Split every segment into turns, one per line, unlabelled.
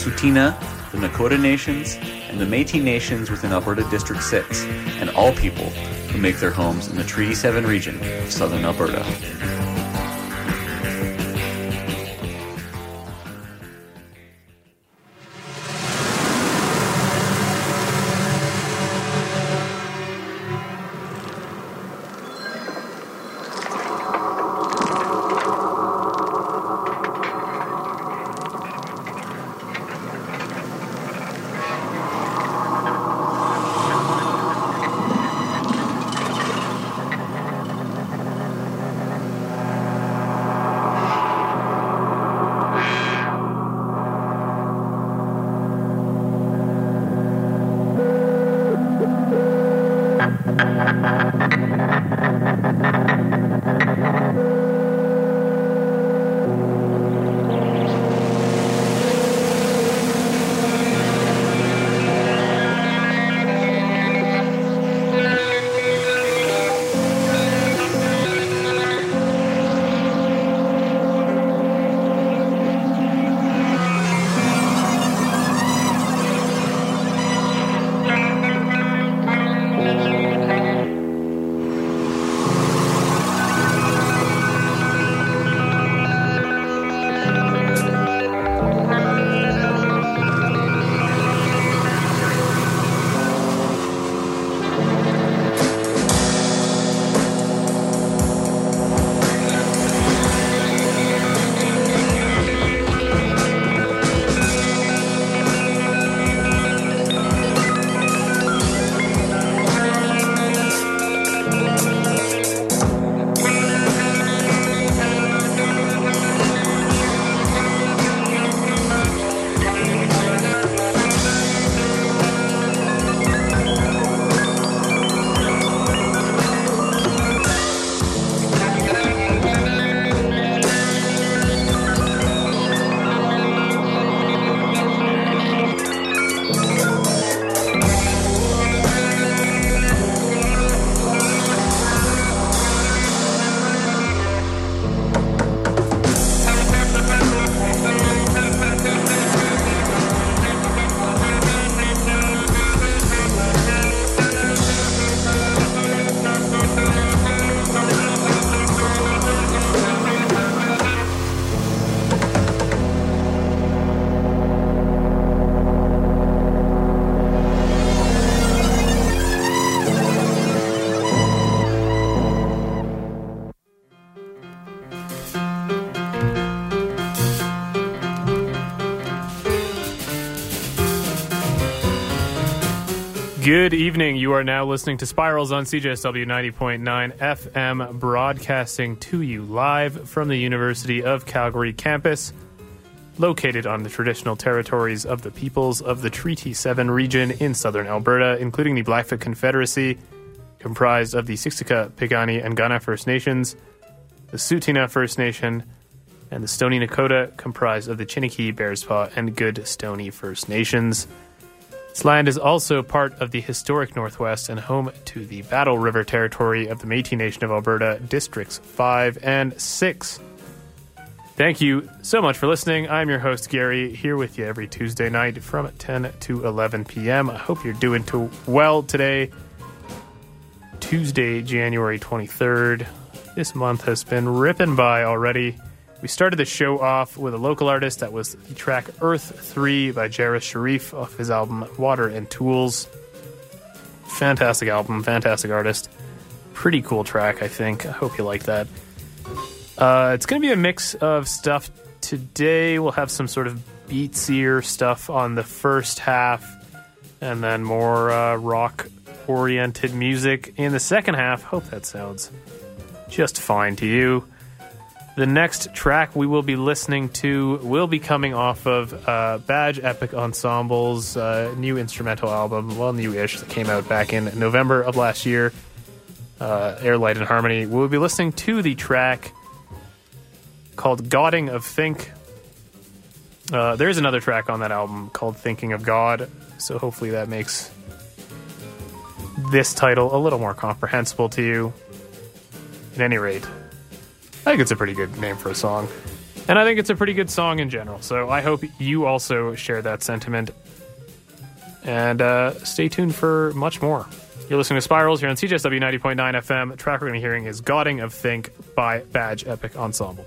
Tsuut'ina, the Nakota Nations, and the Métis Nations within Alberta District 6, and all people who make their homes in the Treaty 7 region of southern Alberta.
Good evening. You are now listening to Spirals on CJSW 90.9 FM, broadcasting to you live from the University of Calgary campus, located on the traditional territories of the peoples of the Treaty 7 region in southern Alberta, including the Blackfoot Confederacy, comprised of the Siksika, Piikani, and Kainai First Nations, the Tsuut'ina First Nation, and the Stoney Nakoda, comprised of the Chiniki, Bearspaw, and Good Stoney First Nations. This land is also part of the historic Northwest and home to the Battle River territory of the Metis Nation of Alberta, Districts 5 and 6. Thank you so much for listening. I'm your host, Gary, here with you every Tuesday night from 10 to 11 p.m. I hope you're doing to well today, Tuesday, January 23rd. This month has been ripping by already. We started the show off with a local artist that was the track Earth 3 by Jairus Sharif off his album Water and Tools. Fantastic album, fantastic artist. Pretty cool track, I think. I hope you like that. Uh, it's going to be a mix of stuff today. We'll have some sort of beatsier stuff on the first half, and then more uh, rock oriented music in the second half. Hope that sounds just fine to you. The next track we will be listening to will be coming off of uh, Badge Époque Ensemble's uh, new instrumental album, well, new-ish, that came out back in November of last year. Uh, Air, Light, and Harmony. We'll be listening to the track called "Goding of Think." Uh, there's another track on that album called "Thinking of God," so hopefully that makes this title a little more comprehensible to you. At any rate, I think it's a pretty good name for a song. And I think it's a pretty good song in general. So I hope you also share that sentiment. And uh, stay tuned for much more. You're listening to Spirals here on CJSW 90.9 FM. The track we're going to be hearing is Goding of Think by Badge Époque Ensemble.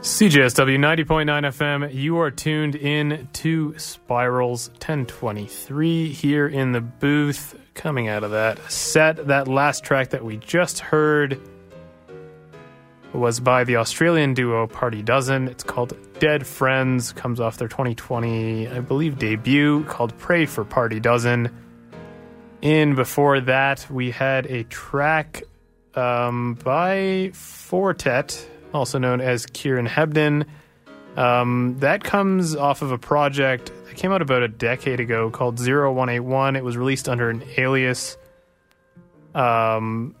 CJSW 90.9 FM, you are tuned in to Spirals 1023 here in the booth. Coming out of that set, that last track that we just heard was by the Australian duo Party Dozen. It's called Dead Friends, comes off their 2020, I believe, debut called Pray for Party Dozen. In before that, we had a track um, by Four Tet also known as Kieran Hebden. Um, that comes off of a project that came out about a decade ago called 0181. It was released under an alias. Um,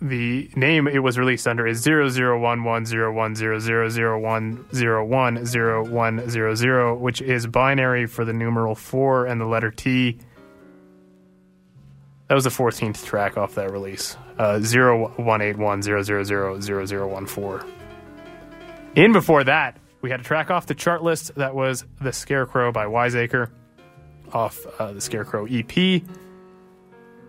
the name it was released under is 0011010000010100, which is binary for the numeral 4 and the letter T. That was the 14th track off that release. Uh, 018100000014. In before that, we had a track off the chart list that was The Scarecrow by Wyzaker off uh, the Scarecrow EP.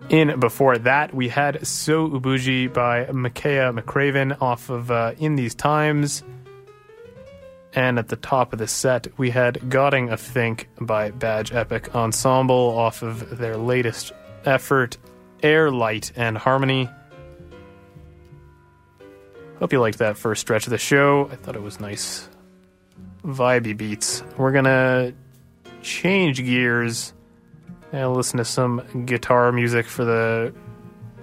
In before that, we had So Ubuji by Makaya McCraven off of uh, In These Times. And at the top of the set, we had Goding of Think by Badge Époque Ensemble off of their latest effort, Air, Light, and Harmony. Hope you liked that first stretch of the show. I thought it was nice, vibey beats. We're gonna change gears and listen to some guitar music for the,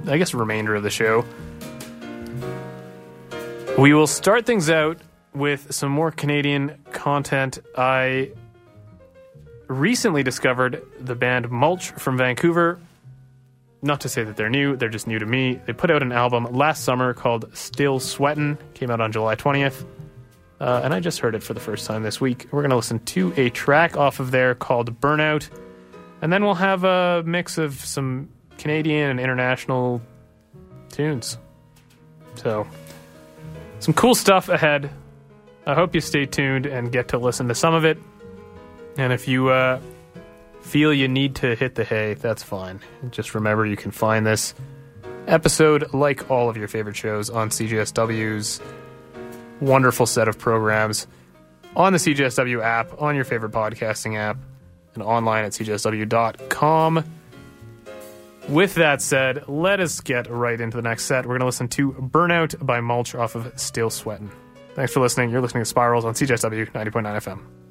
I guess, remainder of the show. We will start things out with some more Canadian content. I recently discovered the band Mulch from Vancouver not to say that they're new, they're just new to me. They put out an album last summer called Still Sweatin', came out on July 20th. Uh, and I just heard it for the first time this week. We're going to listen to a track off of there called Burnout. And then we'll have a mix of some Canadian and international tunes. So, some cool stuff ahead. I hope you stay tuned and get to listen to some of it. And if you uh, feel you need to hit the hay, that's fine. Just remember you can find this episode, like all of your favorite shows, on CJSW's wonderful set of programs on the CJSW app, on your favorite podcasting app, and online at CJSW.com. With that said, let us get right into the next set. We're going to listen to Burnout by Mulch off of Still Sweatin'. Thanks for listening. You're listening to Spirals on CJSW 90.9 FM.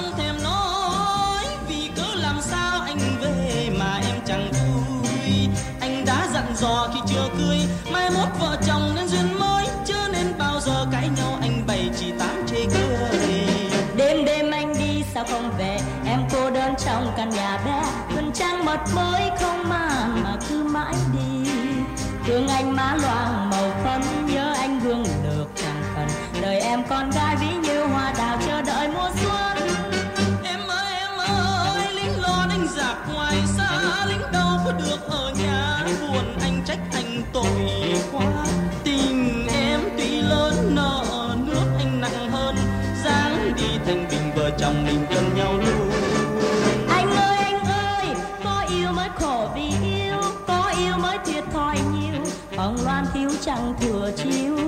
chẳng thèm
nói, vì cớ làm sao anh về mà em
chẳng vui. Anh đã dặn dò khi tội quá. Tình em tuy lớn nợ nước anh nặng hơn. Dáng đi thành bình vợ chồng mình cần nhau luôn.
Anh ơi anh ơi, có yêu mới khổ vì yêu, có yêu mới thiệt thòi nhiều. Phòng loan thiếu chẳng thừa chiếu?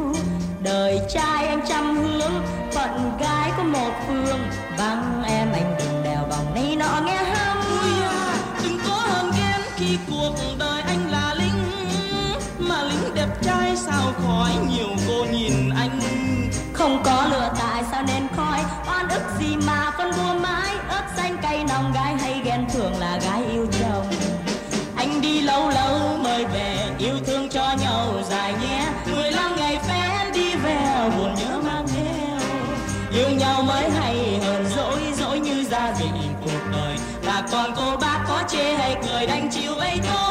khói, nhiều cô nhìn anh.
Không có lửa, tại sao nên khói? Oan ức gì mà con đua mãi? Ớt xanh cay nòng gái hay ghen thường là gái yêu chồng.
Anh đi lâu lâu mời về, yêu thương cho nhau dài nhé. Mười lăm ngày phép đi về buồn nhớ mang theo. Yêu nhau mới hay hơn, dỗi dỗi như gia vị cuộc đời. Bà còn cô bác có chê hay cười đánh chịu ấy thôi.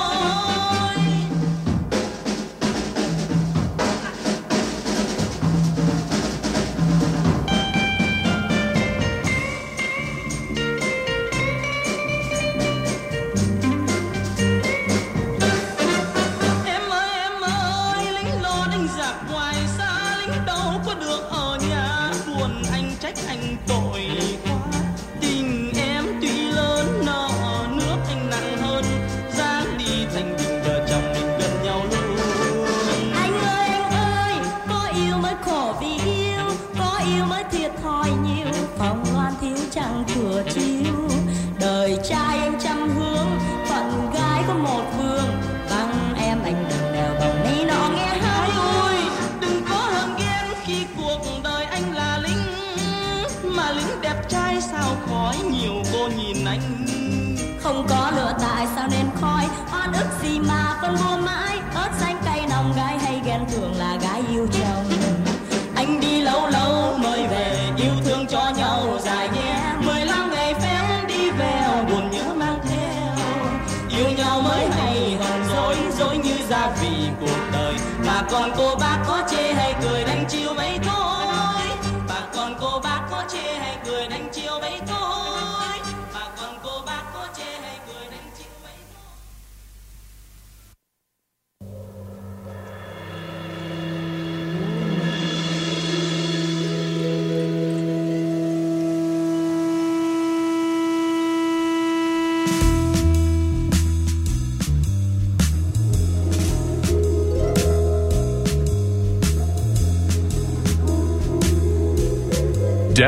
còn cô bác có chê hay cười?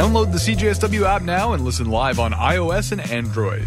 Download the CJSW app now and listen live on iOS and Android.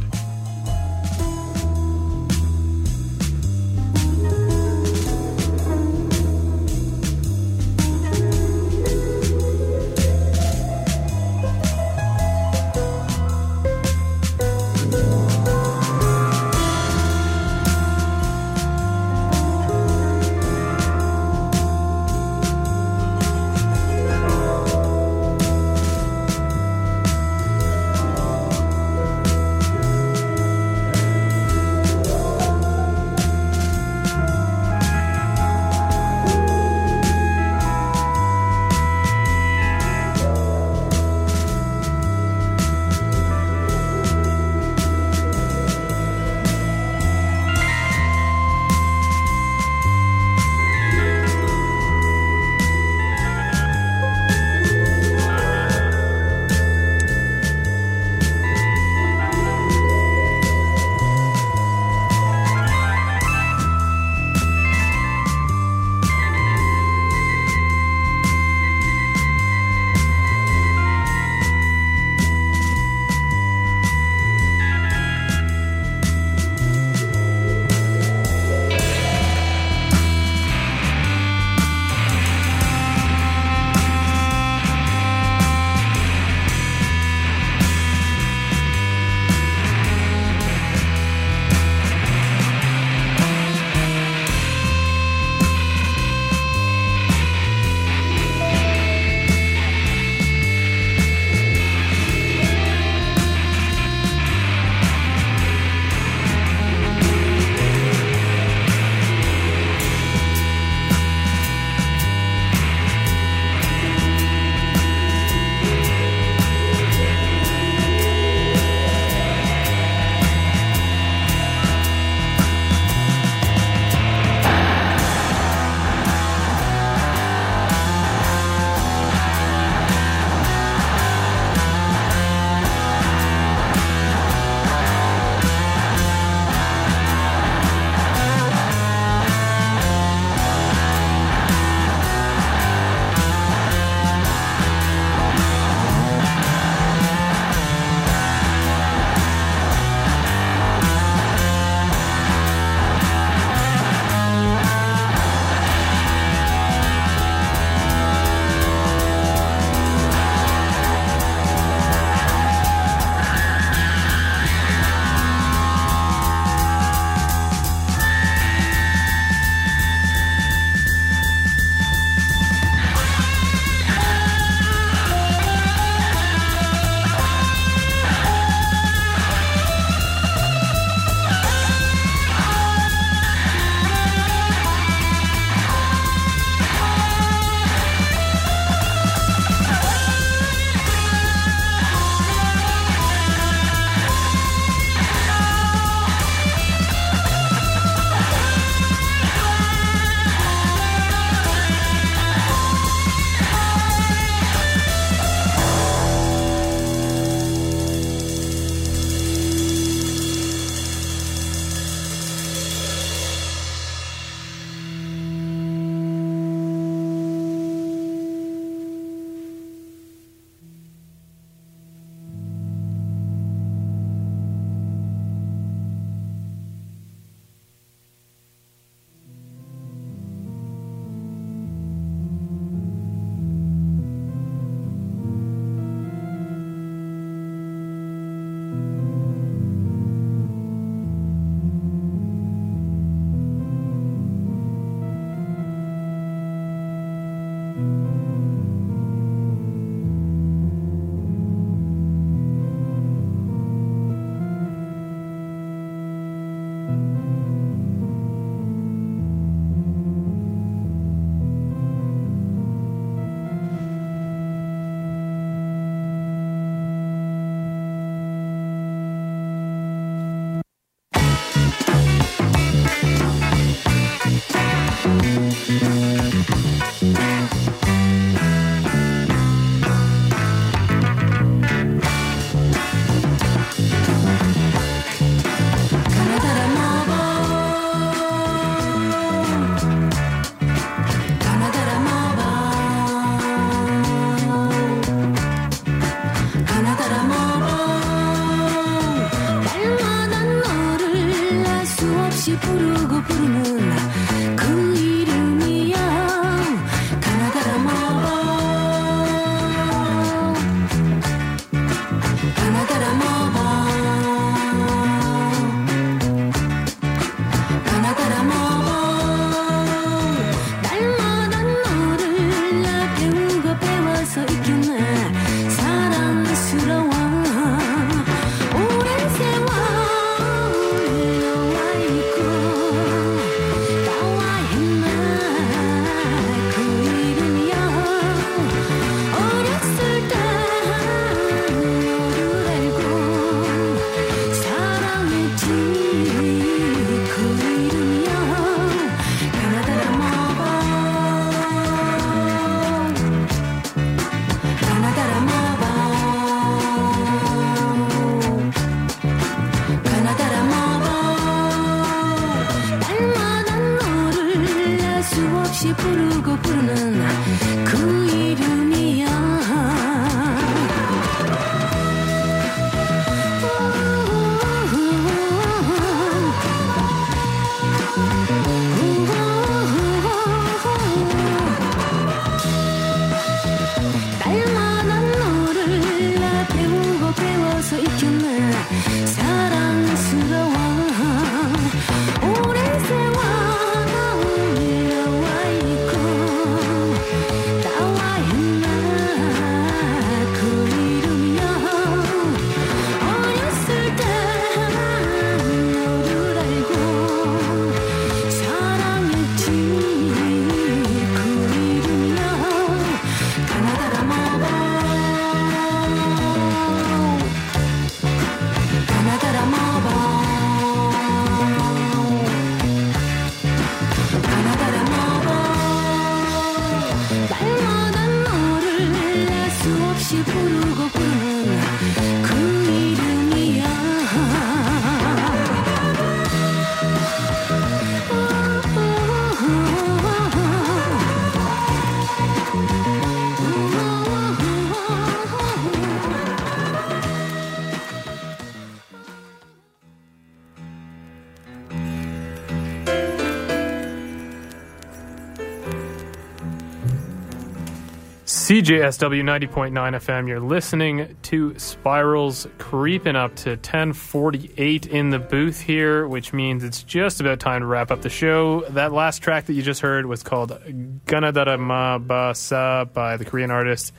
CJSW 90.9 FM. You're listening to Spirals creeping up to 1048 in the booth here, which means it's just about time to wrap up the show. That last track that you just heard was called Ganadara Ma Ba Sa by the Korean artist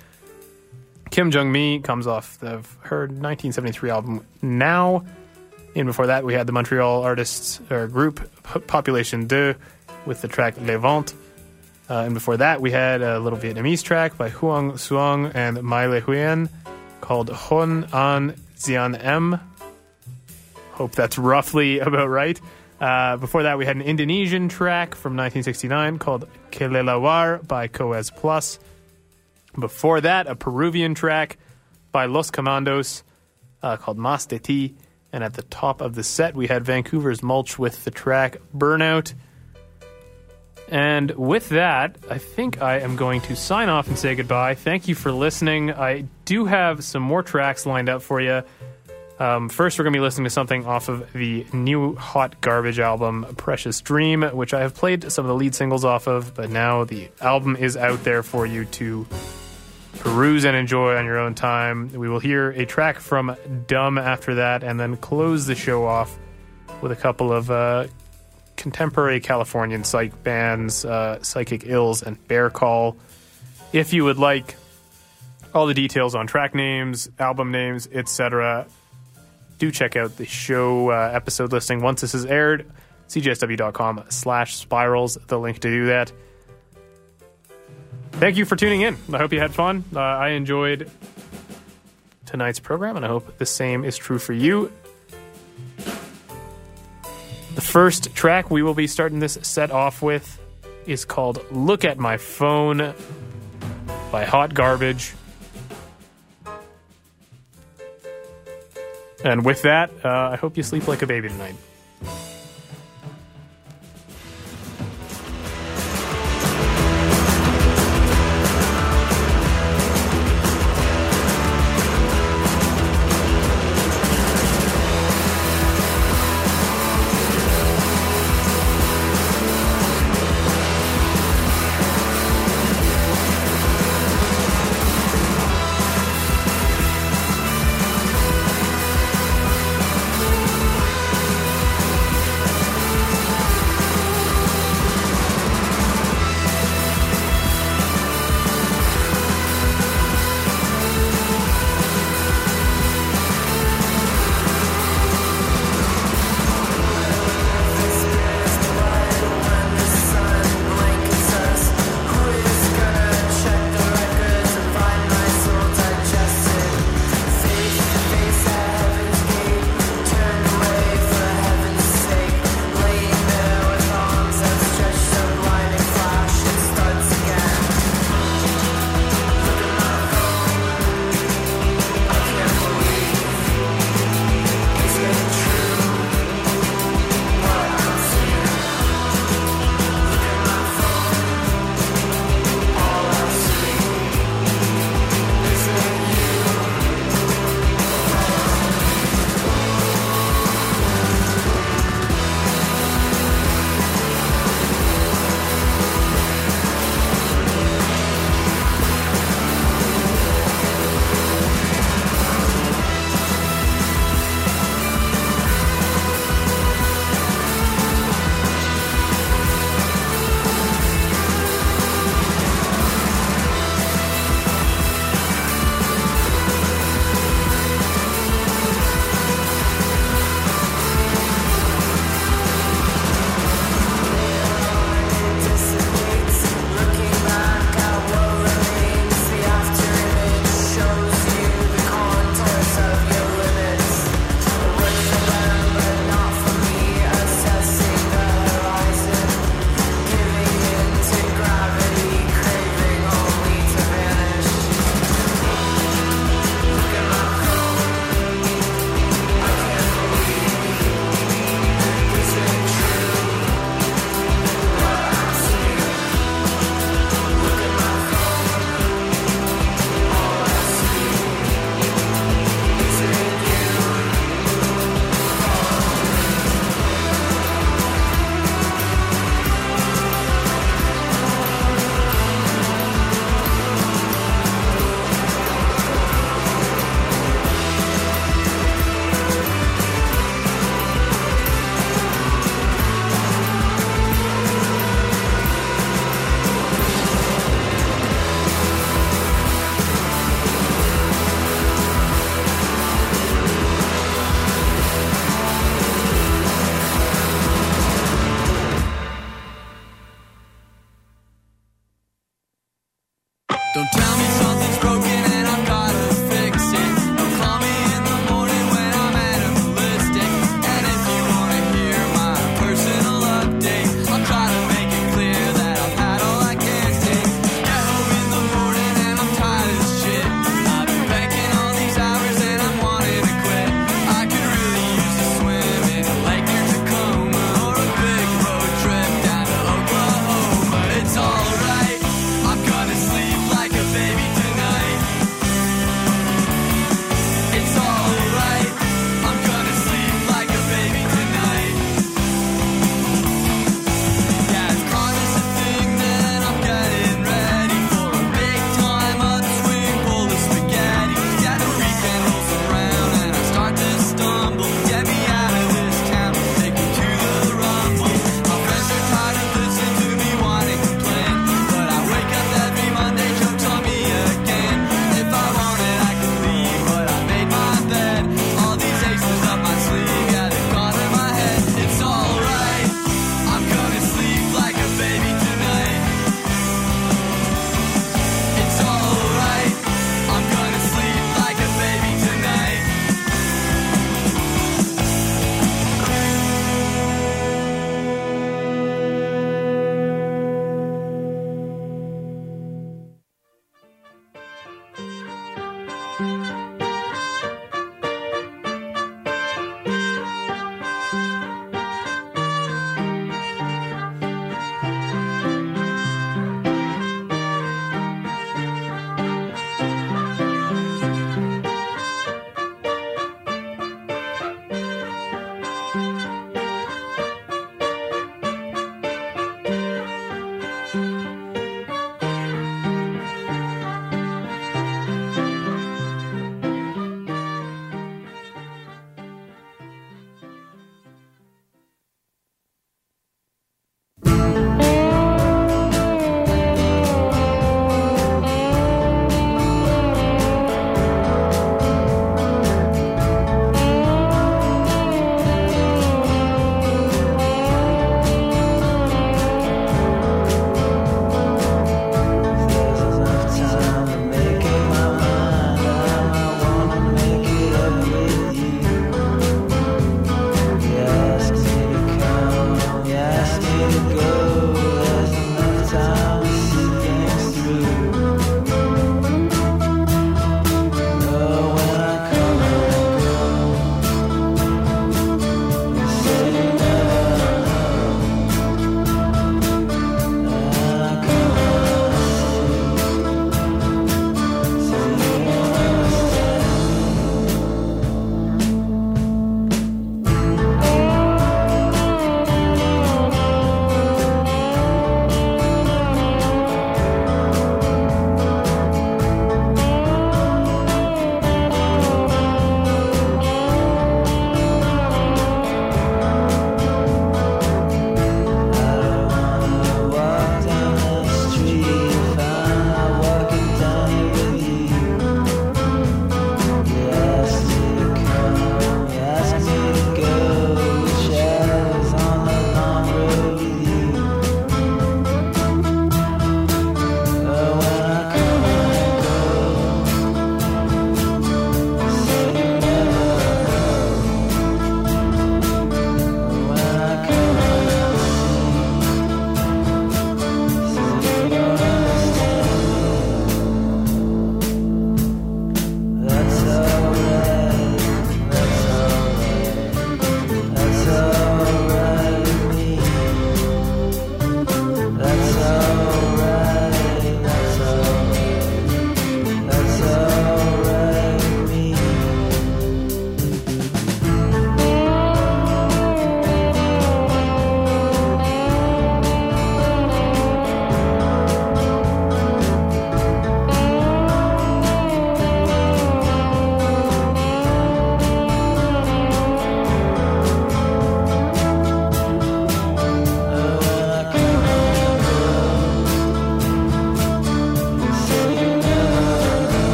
Kim Jung Mi. Comes off the her 1973 album Now. And before that, we had the Montreal artists or group Population 2 with the track Le Vent. Uh, and before that, we had a little Vietnamese track by Huang Suong and Mai Le Huyen called Hon An Zian M. Hope that's roughly about right. Uh, before that, we had an Indonesian track from 1969 called Kelelawar by Koes Plus. Before that, a Peruvian track by Los Comandos uh, called Mas de Ti. And at the top of the set, we had Vancouver's Mulch with the track Burnout. And with that, I think I am going to sign off and say goodbye. Thank you for listening. I do have some more tracks lined up for you. Um, first, we're going to be listening to something off of the new Hot Garbage album, Precious Dream, which I have played some of the lead singles off of, but now the album is out there for you to peruse and enjoy on your own time. We will hear a track from Dumb after that, and then close the show off with a couple of uh, contemporary Californian psych bands, uh, Psychic Ills and Bear Call. If you would like all the details on track names, album names, etc., do check out the show uh, episode listing once this is aired. cjsw.com slash spirals, the link to do that. Thank you for tuning in. I hope you had fun. Uh, I enjoyed tonight's program, and I hope the same is true for you. The first track we will be starting this set off with
is called Look at My Phone by Hot Garbage. And with that, uh, I hope you sleep like a baby tonight.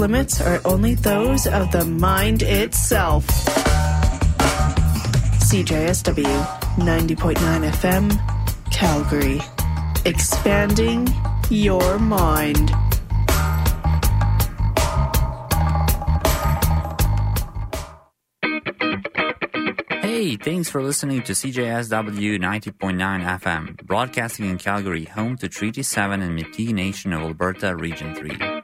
Limits are only those of the mind itself. CJSW 90.9 FM, Calgary. Expanding your mind.
Hey, thanks for listening to CJSW 90.9 FM, broadcasting in Calgary, home to Treaty 7 and Métis Nation of Alberta, Region 3.